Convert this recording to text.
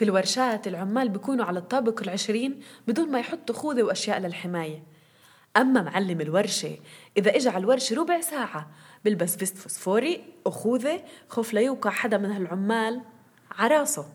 في الورشات العمال بيكونوا على الطابق العشرين بدون ما يحطوا خوذة وأشياء للحماية. أما معلم الورشة إذا إجا على الورشة ربع ساعة بلبس فيست فوسفوري وخوذة خوف لا يوقع حدا من هالعمال عراسه